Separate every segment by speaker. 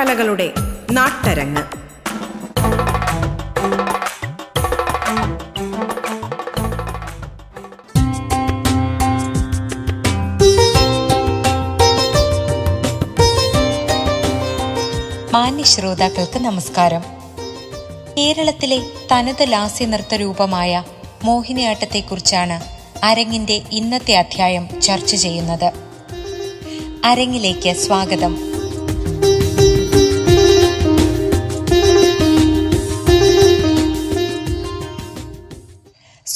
Speaker 1: കലകളുടെ നാട്ടരങ്ങ്.
Speaker 2: മാന്യ ശ്രോതാക്കൾക്ക് നമസ്കാരം. കേരളത്തിലെ തനത് ലാസ്യ നൃത്ത രൂപമായ മോഹിനിയാട്ടത്തെക്കുറിച്ചാണ് അരങ്ങിന്റെ ഇന്നത്തെ അധ്യായം ചർച്ച ചെയ്യുന്നത്. അരങ്ങിലേക്ക് സ്വാഗതം.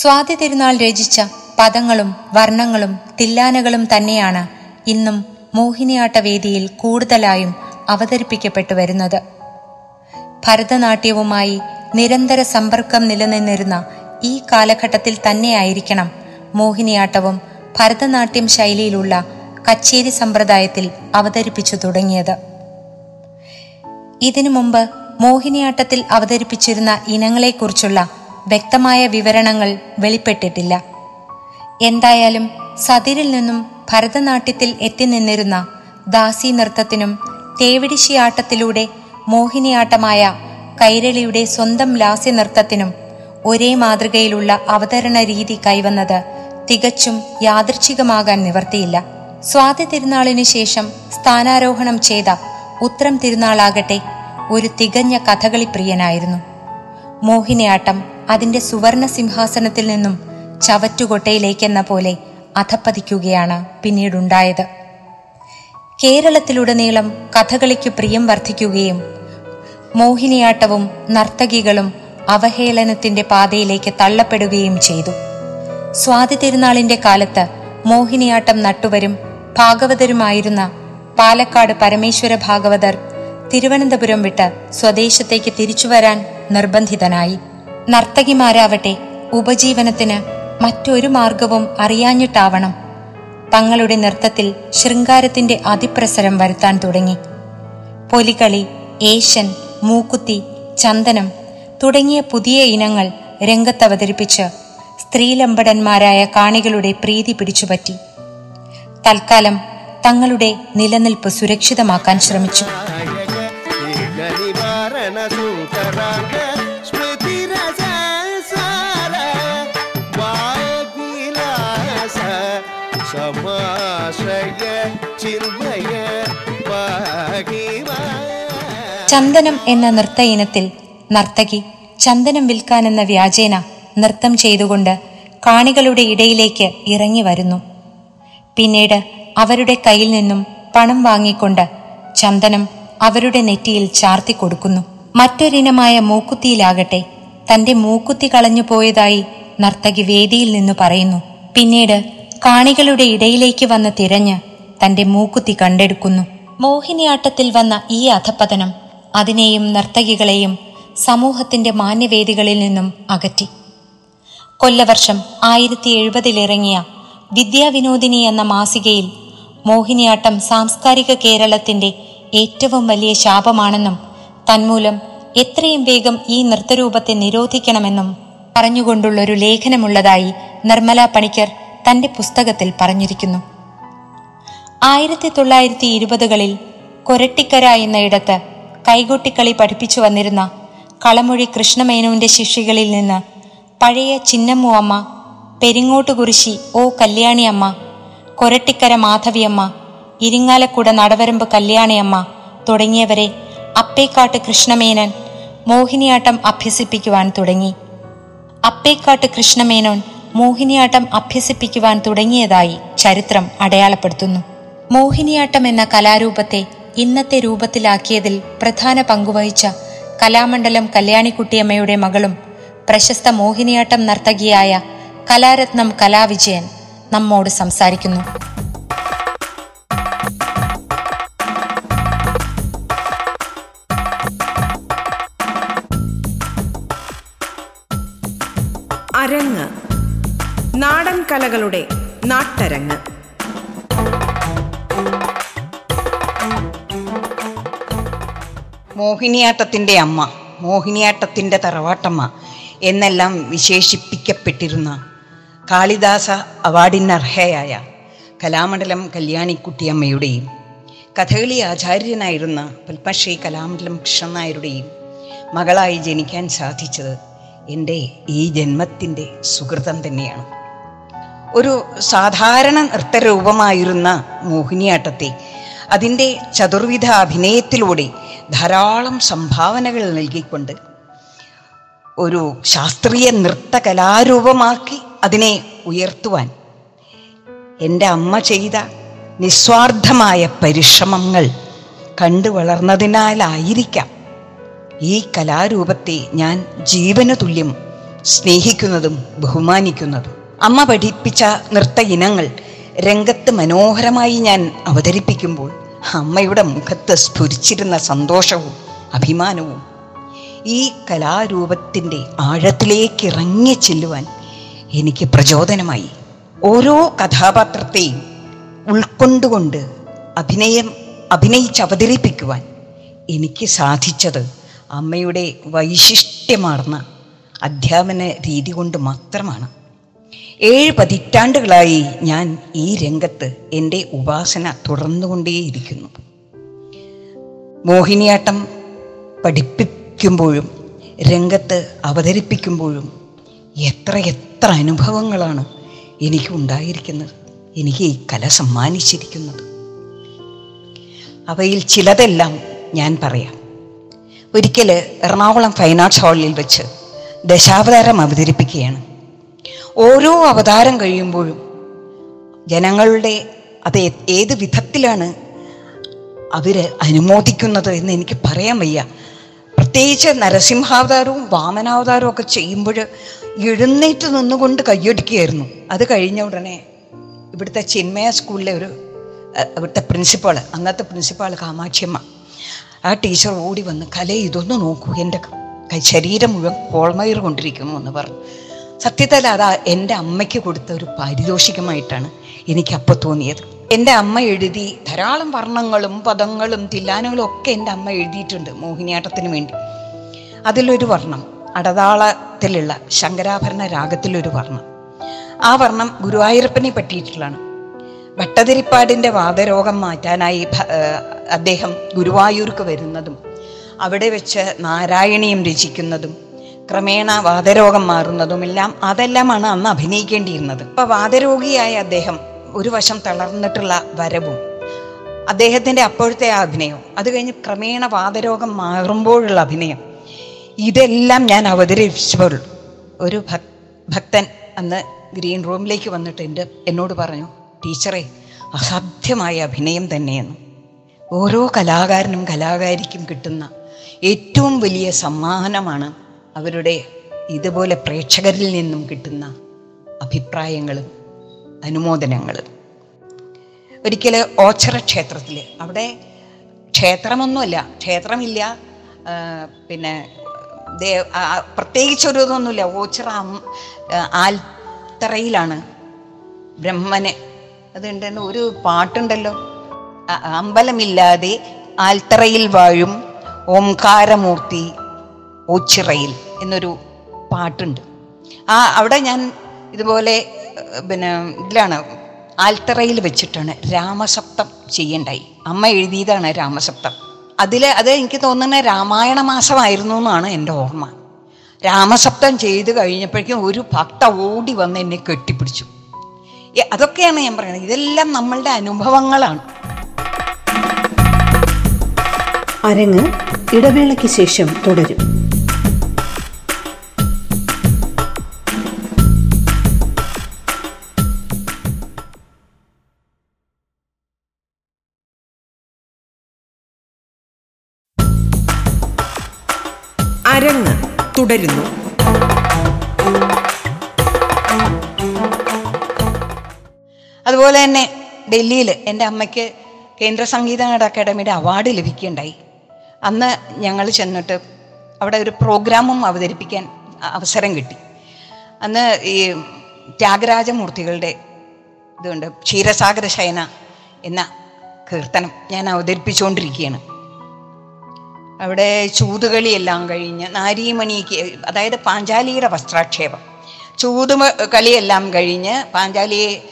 Speaker 2: സ്വാതി തിരുനാൾ രചിച്ച പദങ്ങളും വർണങ്ങളും തില്ലാനകളും തന്നെയാണ് ഇന്നും മോഹിനിയാട്ട വേദിയിൽ കൂടുതലായും അവതരിപ്പിക്കപ്പെട്ടു വരുന്നത്. ഭരതനാട്യവുമായി നിരന്തര സമ്പർക്കം നിലനിന്നിരുന്ന ഈ കാലഘട്ടത്തിൽ തന്നെയായിരിക്കണം മോഹിനിയാട്ടവും ഭരതനാട്യം ശൈലിയിലുള്ള കച്ചേരി സമ്പ്രദായത്തിൽ അവതരിപ്പിച്ചു തുടങ്ങിയത്. ഇതിനു മുമ്പ് മോഹിനിയാട്ടത്തിൽ അവതരിപ്പിച്ചിരുന്ന ഇനങ്ങളെക്കുറിച്ചുള്ള വ്യക്തമായ വിവരണങ്ങൾ വെളിപ്പെട്ടിട്ടില്ല. എന്തായാലും സതിരിൽ നിന്നും ഭരതനാട്യത്തിൽ എത്തി നിന്നിരുന്ന ദാസി നൃത്തത്തിനും തേവിടിശിയാട്ടത്തിലൂടെ മോഹിനിയാട്ടമായ കൈരളിയുടെ സ്വന്തം ലാസ്യ നൃത്തത്തിനും ഒരേ മാതൃകയിലുള്ള അവതരണ രീതി കൈവന്നത് തികച്ചും യാദൃച്ഛികമാകാൻ നിവർത്തിയില്ല. സ്വാതി തിരുനാളിനു ശേഷം സ്ഥാനാരോഹണം ചെയ്ത ഉത്രം തിരുനാളാകട്ടെ ഒരു തികഞ്ഞ കഥകളി പ്രിയനായിരുന്നു മോഹിനിയാട്ടം അതിന്റെ സുവർണ സിംഹാസനത്തിൽ നിന്നും ചവറ്റുകൊട്ടയിലേക്കെന്ന പോലെ അധപ്പതിക്കുകയാണ് പിന്നീടുണ്ടായത്. കേരളത്തിലുടനീളം കഥകളിക്ക് പ്രിയം വർദ്ധിക്കുകയും മോഹിനിയാട്ടവും നർത്തകികളും അവഹേളനത്തിന്റെ പാതയിലേക്ക് തള്ളപ്പെടുകയും ചെയ്തു. സ്വാതി തിരുനാളിന്റെ കാലത്ത് മോഹിനിയാട്ടം നട്ടുവരും ഭാഗവതരുമായിരുന്ന പാലക്കാട് പരമേശ്വര ഭാഗവതർ തിരുവനന്തപുരം വിട്ട് സ്വദേശത്തേക്ക് തിരിച്ചുവരാൻ നിർബന്ധിതനായി. നർത്തകിമാരാവട്ടെ ഉപജീവനത്തിന് മറ്റൊരു മാർഗവും അറിയാഞ്ഞിട്ടാവണം. തങ്ങളുടെ നൃത്തത്തിൽ ശൃംഗാരത്തിന്റെ അതിപ്രസരം വരുത്താൻ തുടങ്ങി. പൊലികളി ഏഷ്യൻ മൂക്കുത്തി ചന്ദനം തുടങ്ങിയ പുതിയ ഇനങ്ങൾ രംഗത്തവതരിപ്പിച്ച് സ്ത്രീലമ്പടന്മാരായ കാണികളുടെ പ്രീതി പിടിച്ചുപറ്റി. തൽക്കാലം തങ്ങളുടെ നിലനിൽപ്പ് സുരക്ഷിതമാക്കാൻ ശ്രമിച്ചു. ചന്ദനം എന്ന നൃത്ത ഇനത്തിൽ നർത്തകി ചന്ദനം വിൽക്കാൻ എന്ന വ്യാജേന നൃത്തം ചെയ്തുകൊണ്ട് കാണികളുടെ ഇടയിലേക്ക് ഇറങ്ങി വരുന്നു. പിന്നീട് അവരുടെ കയ്യിൽ നിന്നും പണം വാങ്ങിക്കൊണ്ട് ചന്ദനം അവരുടെ നെറ്റിയിൽ ചാർത്തി കൊടുക്കുന്നു. മറ്റൊരിനമായ മൂക്കുത്തിയിലാകട്ടെ തന്റെ മൂക്കുത്തി കളഞ്ഞു പോയതായി നർത്തകി വേദിയിൽ നിന്ന് പറയുന്നു. പിന്നീട് കാണികളുടെ ഇടയിലേക്ക് വന്ന് തിരഞ്ഞ് തന്റെ മൂക്കുത്തി കണ്ടെടുക്കുന്നു. മോഹിനിയാട്ടത്തിൽ വന്ന ഈ അധപ്പതനം അതിനെയും നർത്തകികളെയും സമൂഹത്തിന്റെ മാന്യവേദികളിൽ നിന്നും അകറ്റി. കൊല്ലവർഷം ആയിരത്തി എഴുപതിലിറങ്ങിയ വിദ്യാവിനോദിനി എന്ന മാസികയിൽ മോഹിനിയാട്ടം സാംസ്കാരിക കേരളത്തിന്റെ ഏറ്റവും വലിയ ശാപമാണെന്നും തന്മൂലം എത്രയും വേഗം ഈ നൃത്തരൂപത്തെ നിരോധിക്കണമെന്നും പറഞ്ഞുകൊണ്ടുള്ളൊരു ലേഖനമുള്ളതായി നിർമ്മല പണിക്കർ തന്റെ പുസ്തകത്തിൽ പറഞ്ഞിരിക്കുന്നു. ആയിരത്തി തൊള്ളായിരത്തി ഇരുപതുകളിൽ കൊരട്ടിക്കര എന്നയിടത്ത് കൈകൊട്ടിക്കളി പഠിപ്പിച്ചു വന്നിരുന്ന കളമൊഴി കൃഷ്ണമേനോന്റെ ശിഷ്യകളിൽ നിന്ന് പഴയ ചിന്നമ്മു അമ്മ പെരിങ്ങോട്ടുകുരിശി ഓ കല്യാണി അമ്മ കൊരട്ടിക്കര മാധവിയമ്മ ഇരിങ്ങാലക്കുട നടവരമ്പ് കല്യാണിയമ്മ തുടങ്ങിയവരെ അപ്പേക്കാട്ട് കൃഷ്ണമേനൻ മോഹിനിയാട്ടം അഭ്യസിപ്പിക്കുവാൻ തുടങ്ങി. അപ്പേക്കാട്ട് കൃഷ്ണമേനോൻ മോഹിനിയാട്ടം അഭ്യസിപ്പിക്കുവാൻ തുടങ്ങിയതായി ചരിത്രം അടയാളപ്പെടുത്തുന്നു. മോഹിനിയാട്ടം എന്ന കലാരൂപത്തെ ഇന്നത്തെ രൂപത്തിലാക്കിയതിൽ പ്രധാന പങ്കുവഹിച്ച കലാമണ്ഡലം കല്യാണിക്കുട്ടിയമ്മയുടെ മകളും പ്രശസ്ത മോഹിനിയാട്ടം നർത്തകിയായ കലാരത്നം കലാവിജയൻ നമ്മോട് സംസാരിക്കുന്നു.
Speaker 1: അരങ്ങ്. നാടൻ കലകളുടെ നാട്ടരങ്ങ്.
Speaker 3: മോഹിനിയാട്ടത്തിന്റെ അമ്മ മോഹിനിയാട്ടത്തിന്റെ തറവാട്ടമ്മ എന്നെല്ലാം വിശേഷിപ്പിക്കപ്പെട്ടിരുന്ന കാളിദാസ അവാർഡിനർഹയായ കലാമണ്ഡലം കല്യാണിക്കുട്ടിയമ്മയുടെയും കഥകളി ആചാര്യനായിരുന്ന പത്മശ്രീ കലാമണ്ഡലം കൃഷ്ണൻ നായരുടെയും മകളായി ജനിക്കാൻ സാധിച്ചത് എന്റെ ഈ ജന്മത്തിന്റെ സുഹൃതം തന്നെയാണ്. ഒരു സാധാരണ നൃത്തരൂപമായിരുന്ന മോഹിനിയാട്ടത്തെ അതിന്റെ ചതുർവിധ അഭിനയത്തിലൂടെ ധാരാളം സംഭാവനകൾ നൽകിക്കൊണ്ട് ഒരു ശാസ്ത്രീയ നൃത്ത കലാരൂപമാക്കി അതിനെ ഉയർത്തുവാൻ എന്റെ അമ്മ ചെയ്ത നിസ്വാർത്ഥമായ പരിശ്രമങ്ങൾ കണ്ടു വളർന്നതിനാലായിരിക്കാം ഈ കലാരൂപത്തെ ഞാൻ ജീവന തുല്യം സ്നേഹിക്കുന്നതും ബഹുമാനിക്കുന്നതും. അമ്മ പഠിപ്പിച്ച നൃത്ത ഇനങ്ങൾ രംഗത്ത് മനോഹരമായി ഞാൻ അവതരിപ്പിക്കുമ്പോൾ അമ്മയുടെ മുഖത്ത് സ്ഫുരിച്ചിരുന്ന സന്തോഷവും അഭിമാനവും ഈ കലാരൂപത്തിന്റെ ആഴത്തിലേക്ക് ഇറങ്ങി ചെല്ലുവാൻ എനിക്ക് പ്രചോദനമായി. ഓരോ കഥാപാത്രത്തെയും ഉൾക്കൊണ്ടുകൊണ്ട് അഭിനയം അഭിനയിച്ച് അവതരിപ്പിക്കുവാൻ എനിക്ക് സാധിച്ചത് അമ്മയുടെ വൈശിഷ്ട്യമാർന്ന അധ്യാപന രീതി കൊണ്ട് മാത്രമാണ്. ഏഴ് പതിറ്റാണ്ടുകളായി ഞാൻ ഈ രംഗത്ത് എന്റെ ഉപാസന തുടർന്നുകൊണ്ടേയിരിക്കുന്നു. മോഹിനിയാട്ടം പഠിപ്പിക്കുമ്പോഴും രംഗത്ത് അവതരിപ്പിക്കുമ്പോഴും എത്ര എത്ര അനുഭവങ്ങളാണ് എനിക്ക് ഉണ്ടായിരിക്കുന്നത് എനിക്ക് ഈ കല സമ്മാനിച്ചിരിക്കുന്നത്. അവയിൽ ചിലതെല്ലാം ഞാൻ പറയാം. ഒരിക്കൽ എറണാകുളം ഫൈൻ ആർട്സ് ഹാളിൽ വെച്ച് ദശാവതാരം അവതരിപ്പിക്കുകയാണ്. ഓരോ അവതാരം കഴിയുമ്പോഴും ജനങ്ങളുടെ അത് ഏത് വിധത്തിലാണ് അവർ അനുമോദിക്കുന്നത് എന്ന് എനിക്ക് പറയാൻ വയ്യ. പ്രത്യേകിച്ച് നരസിംഹാവതാരവും വാമനാവതാരവും ഒക്കെ ചെയ്യുമ്പോൾ എഴുന്നേറ്റ് നിന്നുകൊണ്ട് കയ്യടിക്കുകയായിരുന്നു. അത് കഴിഞ്ഞ ഉടനെ ഇവിടുത്തെ ചിന്മയ സ്കൂളിലെ ഒരു ഇവിടുത്തെ പ്രിൻസിപ്പാൾ അന്നത്തെ പ്രിൻസിപ്പാൾ കാമാക്ഷിയമ്മ ആ ടീച്ചർ ഓടി വന്ന് കല ഇതൊന്ന് നോക്കൂ. എന്റെ ശരീരം മുഴുവൻ കോൾമയർ കൊണ്ടിരിക്കുന്നു എന്ന് പറഞ്ഞു. സത്യത്തിൽ അതാ എന്റെ അമ്മയ്ക്ക് കൊടുത്ത ഒരു പാരിതോഷികമായിട്ടാണ് എനിക്ക് അപ്പോൾ തോന്നിയത്. എന്റെ അമ്മ എഴുതി ധാരാളം വർണങ്ങളും പദങ്ങളും തില്ലാനങ്ങളും ഒക്കെ എന്റെ അമ്മ എഴുതിയിട്ടുണ്ട് മോഹിനിയാട്ടത്തിന് വേണ്ടി. അതിലൊരു വർണം അടതാളത്തിലുള്ള ശങ്കരാഭരണ രാഗത്തിലൊരു വർണം. ആ വർണം ഗുരുവായൂരപ്പനെ പറ്റിയിട്ടുള്ളതാണ്. ഭട്ടതിരിപ്പാടിന്റെ വാദരോഗം മാറ്റാനായി അദ്ദേഹം ഗുരുവായൂർക്ക് വരുന്നതും അവിടെ വെച്ച് നാരായണീയം രചിക്കുന്നതും ക്രമേണ വാതരോഗം മാറുന്നതുമെല്ലാം അതെല്ലാമാണ് അന്ന് അഭിനയിക്കേണ്ടിയിരുന്നത്. ഇപ്പൊ വാതരോഗിയായ അദ്ദേഹം ഒരു വശം തളർന്നിട്ടുള്ള വരവും അദ്ദേഹത്തിന്റെ അപ്പോഴത്തെ ആ അഭിനയം അത് കഴിഞ്ഞ് ക്രമേണ വാതരോഗം മാറുമ്പോഴുള്ള അഭിനയം. ഇതെല്ലാം ഞാൻ അവതരിപ്പിച്ചപ്പോൾ ഒരു ഭക് ഭക്തൻ അന്ന് ഗ്രീൻ റൂമിലേക്ക് വന്നിട്ട് എന്റെ എന്നോട് പറഞ്ഞു ടീച്ചറെ അസാധ്യമായ അഭിനയം തന്നെയെന്ന് ഓരോ കലാകാരനും കലാകാരിക്കും കിട്ടുന്ന ഏറ്റവും വലിയ സമ്മാനമാണ് അവരുടെ ഇതുപോലെ പ്രേക്ഷകരിൽ നിന്നും കിട്ടുന്ന അഭിപ്രായങ്ങളും അനുമോദനങ്ങളും. ഒരിക്കൽ ഓച്ചറ ക്ഷേത്രത്തിൽ അവിടെ ക്ഷേത്രമൊന്നുമല്ല ക്ഷേത്രമില്ല പിന്നെ ദേ- ആ, ഒരു ഇതൊന്നുമില്ല. ഓച്ചറ ആൽത്തറയിലാണ് ബ്രഹ്മനെ. അതുണ്ടെന്ന് ഒരു പാട്ടുണ്ടല്ലോ. അമ്പലമില്ലാതെ ആൽത്തറയിൽ വാഴും ഓംകാരമൂർത്തി ഓച്ചിറയിൽ എന്നൊരു പാട്ടുണ്ട്. ആ അവിടെ ഞാൻ ഇതുപോലെ പിന്നെ ഇതിലാണ് ആൽത്തറയിൽ വെച്ചിട്ടാണ് രാമസപ്തം ചെയ്യണ്ടായി. അമ്മ എഴുതിയതാണ് രാമസപ്തം. അതിൽ അത് എനിക്ക് തോന്നുന്നത് രാമായണ മാസമായിരുന്നു എന്നാണ് എന്റെ ഓർമ്മ. രാമസപ്തം ചെയ്ത് കഴിഞ്ഞപ്പോഴേക്കും ഒരു ഭക്ത ഓടി വന്ന് എന്നെ കെട്ടിപ്പിടിച്ചു. അതൊക്കെയാണ് ഞാൻ പറയുന്നത് ഇതെല്ലാം നമ്മളുടെ അനുഭവങ്ങളാണ്.
Speaker 4: അരങ്ങ് ഇടവേളയ്ക്ക് ശേഷം തുടരും.
Speaker 1: തുടരുന്നു.
Speaker 3: അതുപോലെ തന്നെ ഡൽഹിയിൽ എന്റെ അമ്മയ്ക്ക് കേന്ദ്ര സംഗീത അക്കാദമിയുടെ അവാർഡ് ലഭിക്കുകയുണ്ടായി. അന്ന് ഞങ്ങൾ ചെന്നിട്ട് അവിടെ ഒരു പ്രോഗ്രാമും അവതരിപ്പിക്കാൻ അവസരം കിട്ടി. അന്ന് ഈ ത്യാഗരാജമൂർത്തികളുടെ ഇതുണ്ട് ക്ഷീരസാഗര ശയന എന്ന കീർത്തനം ഞാൻ അവതരിപ്പിച്ചുകൊണ്ടിരിക്കുകയാണ്. അവിടെ ചൂതുകളിയെല്ലാം കഴിഞ്ഞ് നാരീമണിക്ക് അതായത് പാഞ്ചാലിയുടെ വസ്ത്രാക്ഷേപം. ചൂത് കളിയെല്ലാം കഴിഞ്ഞ് പാഞ്ചാലിയെ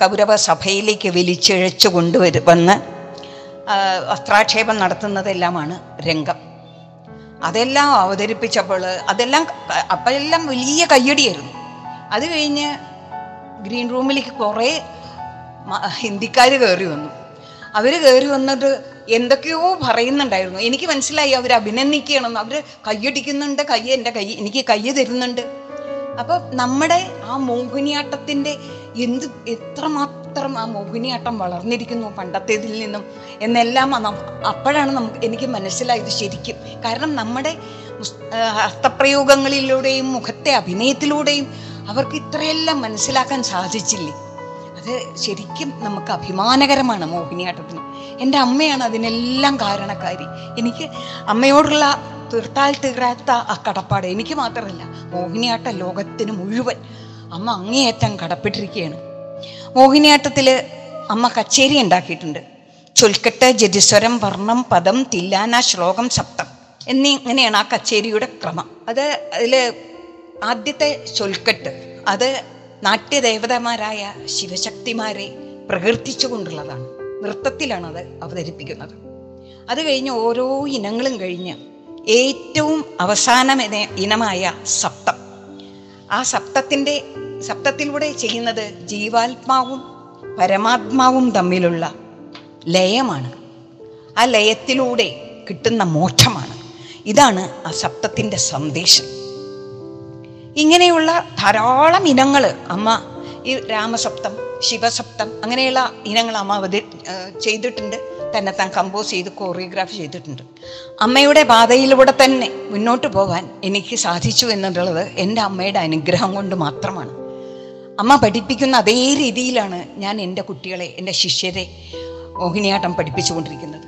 Speaker 3: കൗരവ സഭയിലേക്ക് വലിച്ചിഴച്ചു കൊണ്ടുവരു വന്ന് വസ്ത്രാക്ഷേപം നടത്തുന്നതെല്ലാമാണ് രംഗം. അതെല്ലാം അവതരിപ്പിച്ചപ്പോൾ അതെല്ലാം അപ്പോഴെല്ലാം വലിയ കയ്യടിയായിരുന്നു. അത് കഴിഞ്ഞ് ഗ്രീൻ റൂമിലേക്ക് കുറേ ഹിന്ദിക്കാർ കയറി വന്നു. അവർ കയറി വന്നിട്ട് എന്തൊക്കെയോ പറയുന്നുണ്ടായിരുന്നു. എനിക്ക് മനസ്സിലായി അവർ അഭിനന്ദിക്കണം അവർ കയ്യടിക്കുന്നുണ്ട് കൈ എന്റെ കൈ എനിക്ക് കൈ തരുന്നുണ്ട്. അപ്പൊ നമ്മുടെ ആ മോഹിനിയാട്ടത്തിന്റെ എന്ത് എത്രമാത്രം ആ മോഹിനിയാട്ടം വളർന്നിരിക്കുന്നു പണ്ടത്തേതിൽ നിന്നും എന്നെല്ലാം അപ്പോഴാണ് നമുക്ക് എനിക്ക് മനസ്സിലായത് ശരിക്കും. കാരണം നമ്മുടെ ഹസ്തപ്രയോഗങ്ങളിലൂടെയും മുഖത്തെ അഭിനയത്തിലൂടെയും അവർക്ക് ഇത്രയെല്ലാം മനസ്സിലാക്കാൻ സാധിച്ചില്ലേ? അത് ശരിക്കും നമുക്ക് അഭിമാനകരമാണ് മോഹിനിയാട്ടത്തിന്. എന്റെ അമ്മയാണ് അതിനെല്ലാം കാരണക്കാരി. എനിക്ക് അമ്മയോടുള്ള തീർത്താൽ തീരാത്ത ആ കടപ്പാട് എനിക്ക് മാത്രമല്ല മോഹിനിയാട്ട ലോകത്തിന് മുഴുവൻ അമ്മ അങ്ങേയറ്റം കടപ്പെട്ടിരിക്കുകയാണ്. മോഹിനിയാട്ടത്തിൽ അമ്മ കച്ചേരി ഉണ്ടാക്കിയിട്ടുണ്ട്. ചൊൽക്കെട്ട് ജതിസ്വരം വർണം പദം തില്ലാന ശ്ലോകം സപ്തം എന്നീ ഇങ്ങനെയാണ് ആ കച്ചേരിയുടെ ക്രമം. അത് അതിൽ ആദ്യത്തെ ചൊൽക്കെട്ട് അത് നാട്യദേവതമാരായ ശിവശക്തിമാരെ പ്രകീർത്തിച്ചുകൊണ്ടുള്ളതാണ്. നൃത്തത്തിലാണ് അത് അവതരിപ്പിക്കുന്നത്. അത് കഴിഞ്ഞ് ഓരോ ഇനങ്ങളും കഴിഞ്ഞ് ഏറ്റവും അവസാനം ഇന- ഇനമായ സപ്തം. ആ സപ്തത്തിന്റെ സപ്തത്തിലൂടെ ചെയ്യുന്നത് ജീവാത്മാവും പരമാത്മാവും തമ്മിലുള്ള ലയമാണ്. ആ ലയത്തിലൂടെ കിട്ടുന്ന മോക്ഷമാണ്. ഇതാണ് ആ സപ്തത്തിന്റെ സന്ദേശം. ഇങ്ങനെയുള്ള ധാരാളം ഇനങ്ങൾ അമ്മ ഈ രാമസപ്തം ശിവസപ്തം അങ്ങനെയുള്ള ഇനങ്ങൾ അമ്മ അവതരി ചെയ്തിട്ടുണ്ട്. തന്നെ താൻ കമ്പോസ് ചെയ്ത് കോറിയോഗ്രാഫി ചെയ്തിട്ടുണ്ട്. അമ്മയുടെ പാതയിലൂടെ തന്നെ മുന്നോട്ട് പോകാൻ എനിക്ക് സാധിച്ചു എന്നുള്ളത് എന്റെ അമ്മയുടെ അനുഗ്രഹം കൊണ്ട് മാത്രമാണ്. അമ്മ പഠിപ്പിക്കുന്ന അതേ രീതിയിലാണ് ഞാൻ എന്റെ കുട്ടികളെ എന്റെ ശിഷ്യരെ മോഹിനിയാട്ടം പഠിപ്പിച്ചുകൊണ്ടിരിക്കുന്നത്.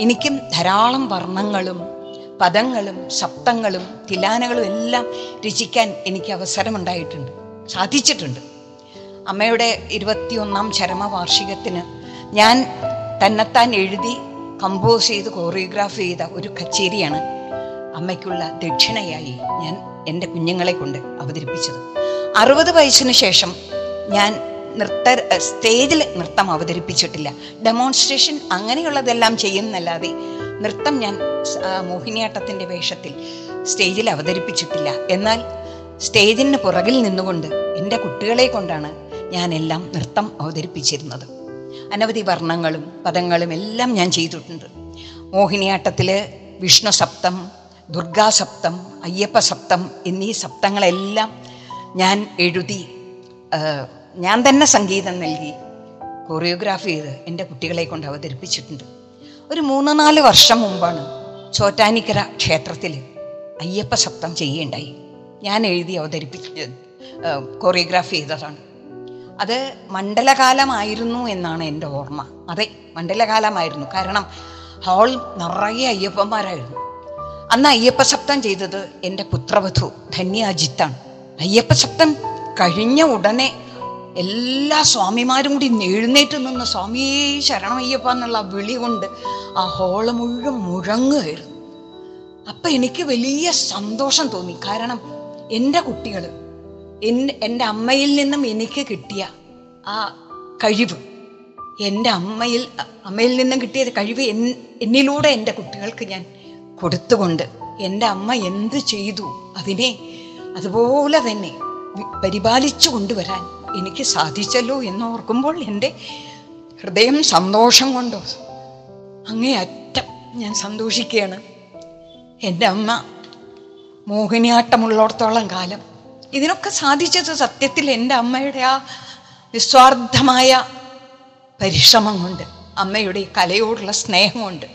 Speaker 3: എനിക്കും ധാരാളം വർണങ്ങളും പദങ്ങളും ശബ്ദങ്ങളും തിലാനകളും എല്ലാം രചിക്കാൻ എനിക്ക് അവസരമുണ്ടായിട്ടുണ്ട് സാധിച്ചിട്ടുണ്ട്. അമ്മയുടെ ഇരുപത്തിയൊന്നാം ചരമവാർഷികത്തിന് ഞാൻ തന്നെത്താൻ എഴുതി കമ്പോസ് ചെയ്ത് കോറിയോഗ്രാഫ് ചെയ്ത ഒരു കച്ചേരിയാണ് അമ്മയ്ക്കുള്ള ദക്ഷിണയായി ഞാൻ എന്റെ കുഞ്ഞുങ്ങളെ കൊണ്ട് അവതരിപ്പിച്ചത്. അറുപത് വയസ്സിന് ശേഷം ഞാൻ നൃത്ത സ്റ്റേജിൽ നൃത്തം അവതരിപ്പിച്ചിട്ടില്ല. ഡെമോൺസ്ട്രേഷൻ അങ്ങനെയുള്ളതെല്ലാം ചെയ്യുന്നല്ലാതെ നൃത്തം ഞാൻ മോഹിനിയാട്ടത്തിന്റെ വേഷത്തിൽ സ്റ്റേജിൽ അവതരിപ്പിച്ചിട്ടില്ല. എന്നാൽ സ്റ്റേജിന് പുറകിൽ നിന്നുകൊണ്ട് എന്റെ കുട്ടികളെ കൊണ്ടാണ് ഞാൻ എല്ലാം നൃത്തം അവതരിപ്പിച്ചിരുന്നത്. അനവധി വർണങ്ങളും പദങ്ങളും എല്ലാം ഞാൻ ചെയ്തിട്ടുണ്ട്. മോഹിനിയാട്ടത്തിൽ വിഷ്ണു സപ്തം ദുർഗാസപ്തം അയ്യപ്പ സപ്തം എന്നീ സപ്തങ്ങളെല്ലാം ഞാൻ എഴുതി ഞാൻ തന്നെ സംഗീതം നൽകി കൊറിയോഗ്രാഫി ചെയ്ത് എന്റെ കുട്ടികളെ കൊണ്ട് അവതരിപ്പിച്ചിട്ടുണ്ട്. ഒരു മൂന്ന് നാല് വർഷം മുമ്പാണ് ചോറ്റാനിക്കര ക്ഷേത്രത്തിൽ അയ്യപ്പ സപ്തം ചെയ്യുകയുണ്ടായി ഞാൻ എഴുതി അവതരിപ്പിച്ച് കൊറിയോഗ്രാഫി ചെയ്തതാണ്. അത് മണ്ഡലകാലമായിരുന്നു എന്നാണ് എന്റെ ഓർമ്മ. അതെ മണ്ഡലകാലമായിരുന്നു. കാരണം ഹാൾ നിറയെ അയ്യപ്പന്മാരായിരുന്നു. അന്ന് അയ്യപ്പ ശബ്ദം ചെയ്തത് എന്റെ പുത്രവധു ധന്യ അജിത്താണ് അയ്യപ്പ ശബ്ദം കഴിഞ്ഞ ഉടനെ എല്ലാ സ്വാമിമാരും കൂടി എഴുന്നേറ്റ് നിന്ന് സ്വാമിയേ ശരണമയ്യപ്പ എന്നുള്ള വിളി കൊണ്ട് ആ ഹോൾ മുഴുവൻ മുഴങ്ങുകയായിരുന്നു. അപ്പം എനിക്ക് വലിയ സന്തോഷം തോന്നി. കാരണം എന്റെ കുട്ടികൾ എന്റെ അമ്മയിൽ നിന്നും എനിക്ക് കിട്ടിയ ആ കഴിവ് എന്റെ അമ്മയിൽ അമ്മയിൽ നിന്നും കിട്ടിയ കഴിവ് എന്നിലൂടെ എന്റെ കുട്ടികൾക്ക് ഞാൻ കൊടുത്തുകൊണ്ട് എന്റെ അമ്മ എന്ത് ചെയ്തു അതിനെ അതുപോലെ തന്നെ പരിപാലിച്ചു കൊണ്ടുവരാൻ എനിക്ക് സാധിച്ചല്ലോ എന്ന് ഓർക്കുമ്പോൾ എന്റെ ഹൃദയം സന്തോഷം കൊണ്ടോ അങ്ങേയറ്റം ഞാൻ സന്തോഷിക്കുകയാണ്. എന്റെ അമ്മ മോഹിനിയാട്ടമുള്ളിടത്തോളം കാലം ഇതിനൊക്കെ സാധിച്ചത് സത്യത്തിൽ എന്റെ അമ്മയുടെ ആ നിസ്വാർത്ഥമായ പരിശ്രമം കൊണ്ട് അമ്മയുടെ കലയോടുള്ള സ്നേഹം കൊണ്ട്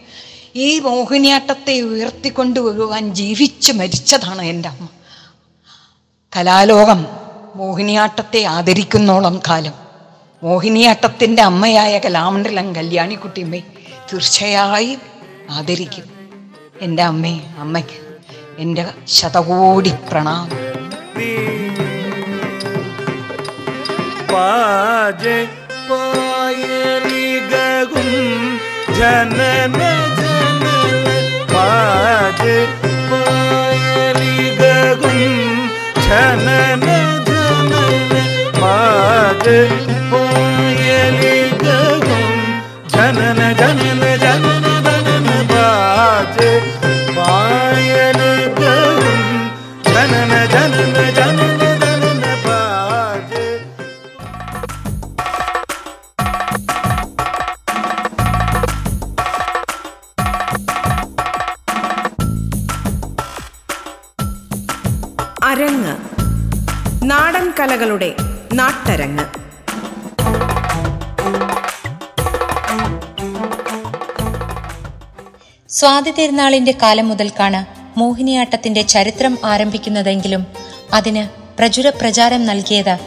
Speaker 3: ഈ മോഹിനിയാട്ടത്തെ ഉയർത്തിക്കൊണ്ടുവരുവാൻ ജീവിച്ച് മരിച്ചതാണ് എന്റെ അമ്മ. കലാലോകം മോഹിനിയാട്ടത്തെ ആദരിക്കുന്നോളം കാലം മോഹിനിയാട്ടത്തിന്റെ അമ്മയായ കലാമണ്ഡലം കല്യാണിക്കുട്ടിയമ്മേ തീർച്ചയായും ആദരിക്കും. എന്റെ അമ്മേ അമ്മയ്ക്ക് എന്റെ ശതകോടി പ്രണാമം.
Speaker 5: பாஜை பாயலிகும் ஜனன ஜனன பாஜை பாயலிகும் ஜனன ஜனன பாஜை பாயலிகும் ஜனன ஜனன
Speaker 1: ஜனன ஜனன பாஜை பாயலிகும்
Speaker 2: സ്വാതി തിരുനാളിന്റെ കാലം മുതൽക്കാണ് മോഹിനിയാട്ടത്തിന്റെ ചരിത്രം ആരംഭിക്കുന്നതെങ്കിലും അതിന് പ്രചുര പ്രചാരം നൽകിയത്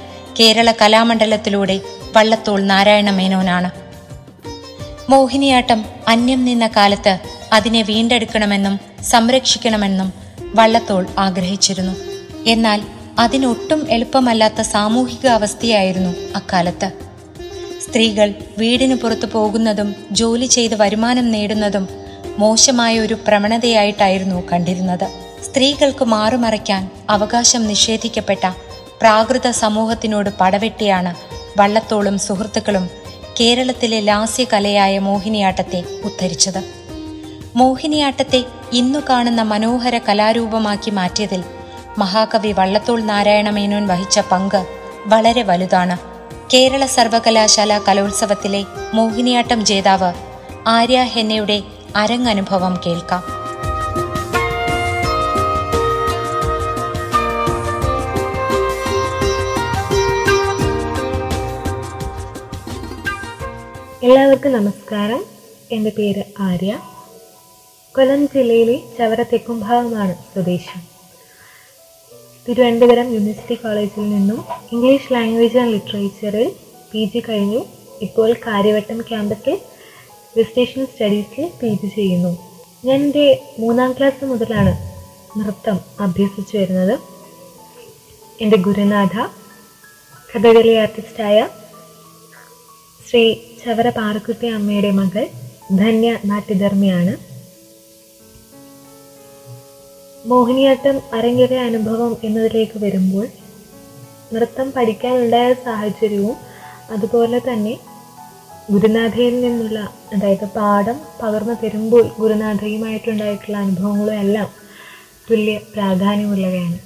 Speaker 2: കേരള കലാമണ്ഡലത്തിലൂടെ വള്ളത്തോൾ നാരായണ മേനോനാണ്. മോഹിനിയാട്ടം അന്യം നിന്ന കാലത്ത് അതിനെ വീണ്ടെടുക്കണമെന്നും സംരക്ഷിക്കണമെന്നും വള്ളത്തോൾ ആഗ്രഹിച്ചിരുന്നു. എന്നാൽ അതിനൊട്ടും എളുപ്പമല്ലാത്ത സാമൂഹിക അവസ്ഥയായിരുന്നു അക്കാലത്ത്. സ്ത്രീകൾ വീടിനു പുറത്തു പോകുന്നതും ജോലി ചെയ്ത് വരുമാനം നേടുന്നതും മോശമായ ഒരു പ്രവണതയായിട്ടായിരുന്നു കണ്ടിരുന്നത്. സ്ത്രീകൾക്ക് മാറുമറയ്ക്കാൻ അവകാശം നിഷേധിക്കപ്പെട്ട പ്രാകൃത സമൂഹത്തിനോട് പടവെട്ടിയാണ് വള്ളത്തോളും സുഹൃത്തുക്കളും കേരളത്തിലെ ലാസ്യകലയായ മോഹിനിയാട്ടത്തെ ഉദ്ധരിച്ചത്. മോഹിനിയാട്ടത്തെ ഇന്നു കാണുന്ന മനോഹര കലാരൂപമാക്കി മാറ്റിയതിൽ മഹാകവി വള്ളത്തോൾ നാരായണ മേനോൻ വഹിച്ച പങ്ക് വളരെ വലുതാണ്. കേരള സർവകലാശാല കലോത്സവത്തിലെ മോഹിനിയാട്ടം ജേതാവ് ആര്യ ഹെന്നയുടെ അരങ്ങനുഭവം കേൾക്കാം.
Speaker 6: എല്ലാവർക്കും നമസ്കാരം. എന്റെ പേര് ആര്യ. കൊല്ലം ജില്ലയിലെ ചവറ തെക്കുംഭാഗമാണ് സ്വദേശം. തിരുവനന്തപുരം യൂണിവേഴ്സിറ്റി കോളേജിൽ നിന്നും ഇംഗ്ലീഷ് ലാംഗ്വേജ് ആൻഡ് ലിറ്ററേച്ചറിൽ പി ജി കഴിഞ്ഞു. ഇപ്പോൾ കാര്യവട്ടം ക്യാമ്പസിൽ വിസ്റ്റേഷൻ സ്റ്റഡീസിൽ പി ജി ചെയ്യുന്നു. ഞാൻ എന്റെ മൂന്നാം ക്ലാസ് മുതലാണ് നൃത്തം അഭ്യസിച്ചു വരുന്നത്. എന്റെ ഗുരുനാഥ കഥകളി ആർട്ടിസ്റ്റായ ശ്രീ ചവറ പാറക്കുട്ടി അമ്മയുടെ മകൾ ധന്യ നാട്യധർമ്മിയാണ്. മോഹിനിയാട്ടം അരങ്ങേറ അനുഭവം എന്നതിലേക്ക് വരുമ്പോൾ നൃത്തം പഠിക്കാനുണ്ടായ സാഹചര്യവും അതുപോലെ തന്നെ ഗുരുനാഥയിൽ നിന്നുള്ള അതായത് പാഠം പകർന്നു തരുമ്പോൾ ഗുരുനാഥയുമായിട്ടുണ്ടായിട്ടുള്ള അനുഭവങ്ങളും എല്ലാം തുല്യ പ്രാധാന്യമുള്ളവയാണ്.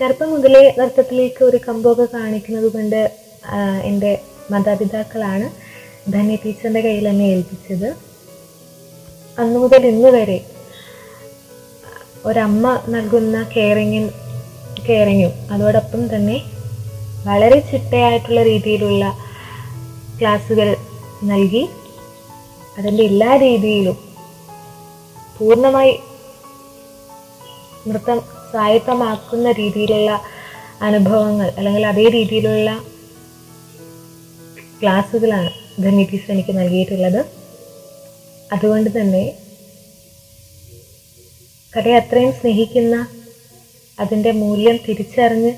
Speaker 6: ചെറുപ്പം മുതലേ നൃത്തത്തിലേക്ക് ഒരു കമ്പൊക്കെ കാണിക്കുന്നത് കൊണ്ട് എന്റെ മാതാപിതാക്കളാണ് ധന്യ ടീച്ചറിന്റെ കയ്യിൽ എന്നെ ഏൽപ്പിച്ചത്. അന്നു മുതൽ ഇന്ന് വരെ ഒരമ്മ നൽകുന്ന കെയറിങ്ങും കെയറിങ്ങും അതോടൊപ്പം തന്നെ വളരെ ചിട്ടയായിട്ടുള്ള രീതിയിലുള്ള ക്ലാസ്സുകൾ നൽകി അതിന്റെ എല്ലാ രീതിയിലും പൂർണമായി നൃത്തം സ്വായത്തമാക്കുന്ന രീതിയിലുള്ള അനുഭവങ്ങൾ അല്ലെങ്കിൽ അതേ രീതിയിലുള്ള ക്ലാസ്സുകളാണ് ധന്യ ടീച്ചർ എനിക്ക് നൽകിയിട്ടുള്ളത്. അതുകൊണ്ട് തന്നെ കലയെ അത്രയും സ്നേഹിക്കുന്ന അതിന്റെ മൂല്യം തിരിച്ചറിഞ്ഞ്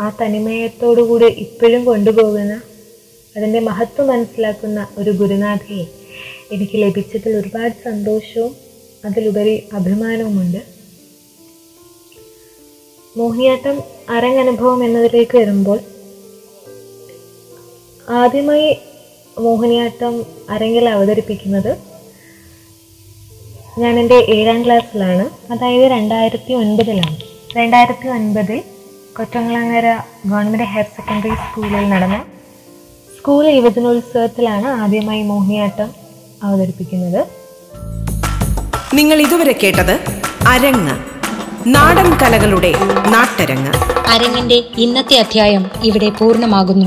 Speaker 6: ആ തനിമയത്തോടുകൂടി ഇപ്പോഴും കൊണ്ടുപോകുന്ന അതിന്റെ മഹത്വം മനസ്സിലാക്കുന്ന ഒരു ഗുരുനാഥയെ എനിക്ക് ലഭിച്ചതിൽ ഒരുപാട് സന്തോഷവും അതിലുപരി അഭിമാനവുമുണ്ട്. മോഹിനിയാട്ടം അരങ്ങനുഭവം എന്നതിലേക്ക് വരുമ്പോൾ ആദ്യമായി മോഹിനിയാട്ടം അരങ്ങിൽ അവതരിപ്പിക്കുന്നത് ഞാൻ എന്റെ ഏഴാം ക്ലാസ്സിലാണ്. അതായത് രണ്ടായിരത്തി ഒൻപതിലാണ്. രണ്ടായിരത്തി ഒൻപതിൽ കൊറ്റങ്ങളങ്ങര ഗവൺമെന്റ് ഹയർ സെക്കൻഡറി സ്കൂളിൽ നടന്ന സ്കൂൾ യുവജനോത്സവത്തിലാണ് ആദ്യമായി മോഹിനിയാട്ടം അവതരിപ്പിക്കുന്നത്.
Speaker 1: നിങ്ങൾ ഇതുവരെ കേട്ടത് അരങ്ങ്. നാടൻ കലകളുടെ നാട്ടരങ്ങ്.
Speaker 2: അരങ്ങിന്റെ ഇന്നത്തെ അധ്യായം ഇവിടെ പൂർണമാകുന്നു.